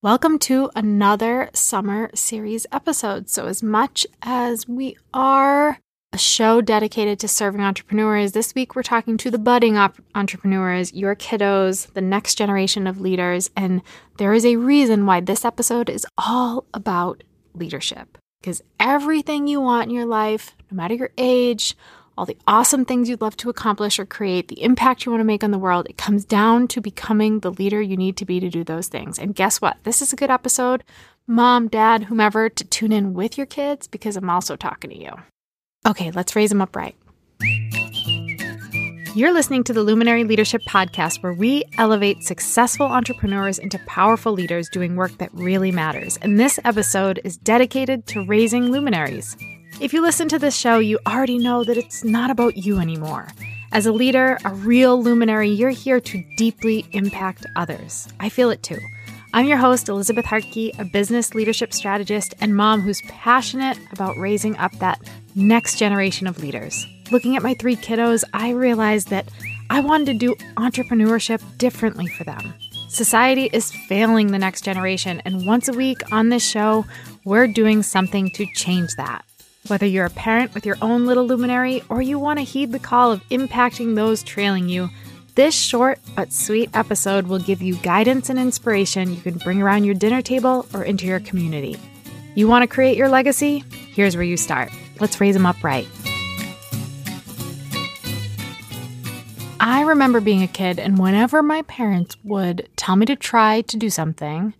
Welcome to another summer series episode. So, as much as we are a show dedicated to serving entrepreneurs, this week we're talking to the budding op- entrepreneurs, your kiddos, the next generation of leaders. And there is a reason why this episode is all about leadership. Because everything you want in your life, no matter your age, all the awesome things you'd love to accomplish or create, the impact you want to make on the world, it comes down to becoming the leader you need to be to do those things. And guess what? This is a good episode, mom, dad, whomever, to tune in with your kids because I'm also talking to you. Okay, let's raise them up right. You're listening to the Luminary Leadership Podcast, where we elevate successful entrepreneurs into powerful leaders doing work that really matters. And this episode is dedicated to raising luminaries. If you listen to this show, you already know that it's not about you anymore. As a leader, a real luminary, you're here to deeply impact others. I feel it too. I'm your host, Elizabeth Hartke, a business leadership strategist and mom who's passionate about raising up that next generation of leaders. Looking at my three kiddos, I realized that I wanted to do entrepreneurship differently for them. Society is failing the next generation, and once a week on this show, we're doing something to change that. Whether you're a parent with your own little luminary or you want to heed the call of impacting those trailing you, this short but sweet episode will give you guidance and inspiration you can bring around your dinner table or into your community. You want to create your legacy? Here's where you start. Let's raise them up right. I remember being a kid, and whenever my parents would tell me to try to do something,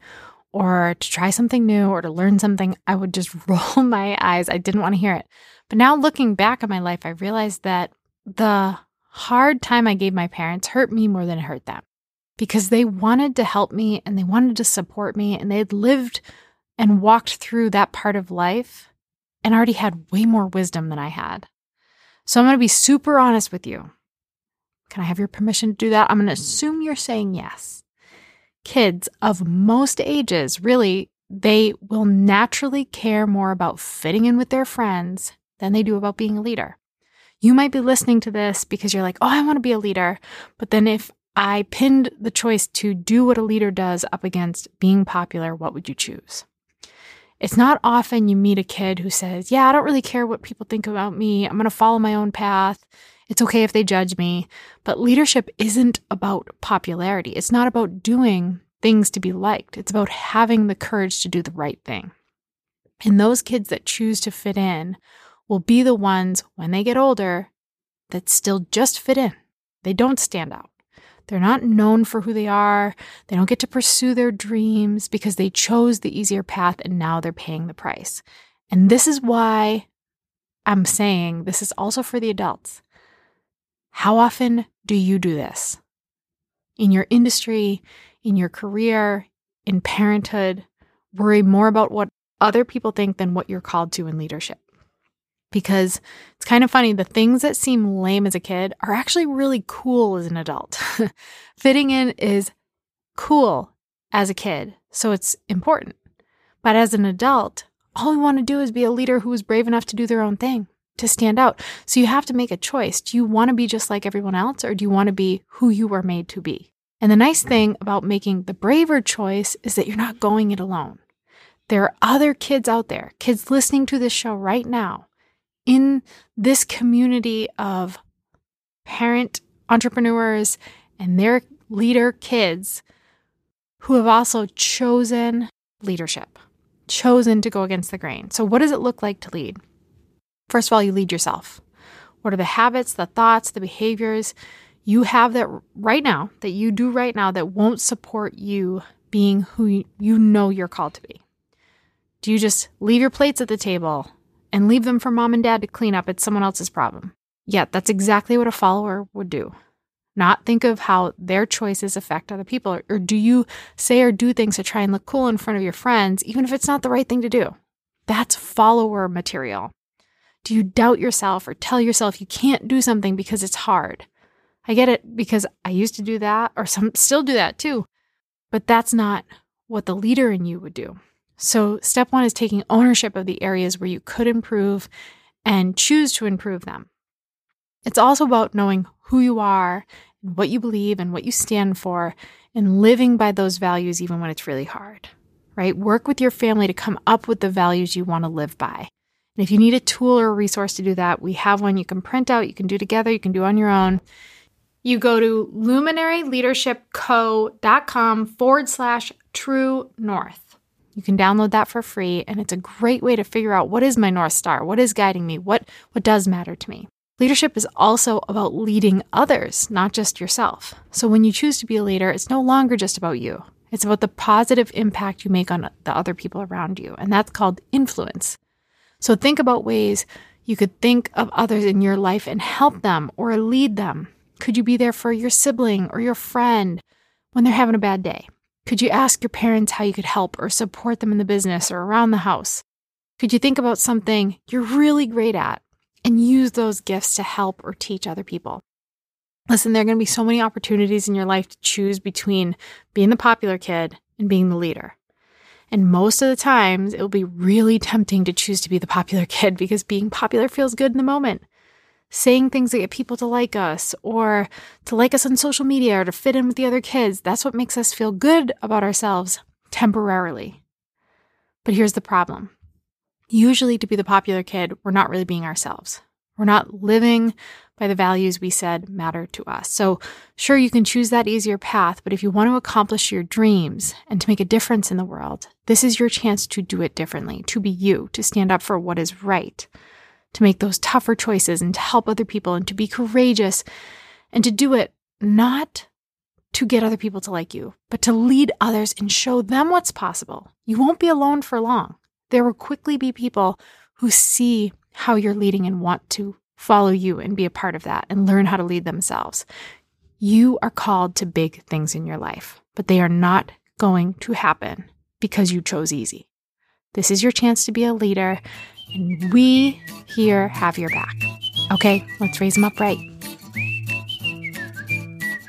or to try something new or to learn something, I would just roll my eyes. I didn't want to hear it. But now looking back on my life, I realized that the hard time I gave my parents hurt me more than it hurt them because they wanted to help me and they wanted to support me and they had lived and walked through that part of life and already had way more wisdom than I had. So I'm going to be super honest with you. Can I have your permission to do that? I'm going to assume you're saying yes kids of most ages, really, they will naturally care more about fitting in with their friends than they do about being a leader. You might be listening to this because you're like, oh, I want to be a leader. But then if I pinned the choice to do what a leader does up against being popular, what would you choose? It's not often you meet a kid who says, Yeah, I don't really care what people think about me. I'm going to follow my own path. It's okay if they judge me. But leadership isn't about popularity. It's not about doing things to be liked. It's about having the courage to do the right thing. And those kids that choose to fit in will be the ones when they get older that still just fit in. They don't stand out. They're not known for who they are. They don't get to pursue their dreams because they chose the easier path and now they're paying the price. And this is why I'm saying this is also for the adults. How often do you do this? In your industry, in your career, in parenthood, worry more about what other people think than what you're called to in leadership. Because it's kind of funny, the things that seem lame as a kid are actually really cool as an adult. Fitting in is cool as a kid, so it's important. But as an adult, all we want to do is be a leader who is brave enough to do their own thing to stand out. So you have to make a choice. Do you want to be just like everyone else or do you want to be who you were made to be? And the nice thing about making the braver choice is that you're not going it alone. There are other kids out there, kids listening to this show right now, in this community of parent entrepreneurs and their leader kids who have also chosen leadership, chosen to go against the grain. So, what does it look like to lead? First of all, you lead yourself. What are the habits, the thoughts, the behaviors you have that right now, that you do right now, that won't support you being who you know you're called to be? Do you just leave your plates at the table and leave them for mom and dad to clean up? It's someone else's problem. Yeah, that's exactly what a follower would do. Not think of how their choices affect other people. Or do you say or do things to try and look cool in front of your friends, even if it's not the right thing to do? That's follower material. Do you doubt yourself or tell yourself you can't do something because it's hard? I get it because I used to do that or some still do that too. But that's not what the leader in you would do. So, step one is taking ownership of the areas where you could improve and choose to improve them. It's also about knowing who you are and what you believe and what you stand for and living by those values even when it's really hard. right? Work with your family to come up with the values you want to live by. And if you need a tool or a resource to do that, we have one you can print out, you can do together, you can do on your own. You go to luminaryleadershipco.com forward slash true north. You can download that for free, and it's a great way to figure out what is my North Star, what is guiding me, what, what does matter to me. Leadership is also about leading others, not just yourself. So when you choose to be a leader, it's no longer just about you. It's about the positive impact you make on the other people around you, and that's called influence. So think about ways you could think of others in your life and help them or lead them. Could you be there for your sibling or your friend when they're having a bad day? Could you ask your parents how you could help or support them in the business or around the house? Could you think about something you're really great at and use those gifts to help or teach other people? Listen, there are going to be so many opportunities in your life to choose between being the popular kid and being the leader. And most of the times, it will be really tempting to choose to be the popular kid because being popular feels good in the moment saying things that get people to like us or to like us on social media or to fit in with the other kids. That's what makes us feel good about ourselves temporarily. But here's the problem usually, to be the popular kid, we're not really being ourselves. We're not living by the values we said matter to us. So, sure, you can choose that easier path, but if you want to accomplish your dreams and to make a difference in the world, this is your chance to do it differently, to be you, to stand up for what is right to make those tougher choices and to help other people and to be courageous and to do it not to get other people to like you, but to lead others and show them what's possible. You won't be alone for long. There will quickly be people who see how you're leading and want to follow you and be a part of that and learn how to lead themselves. You are called to big things in your life, but they are not going to happen because you chose easy. This is your chance to be a leader and we here have your back. Okay, let's raise them up right.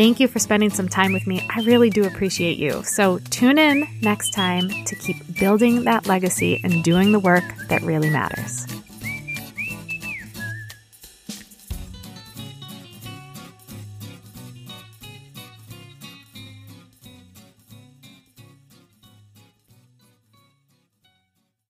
Thank you for spending some time with me. I really do appreciate you. So tune in next time to keep building that legacy and doing the work that really matters.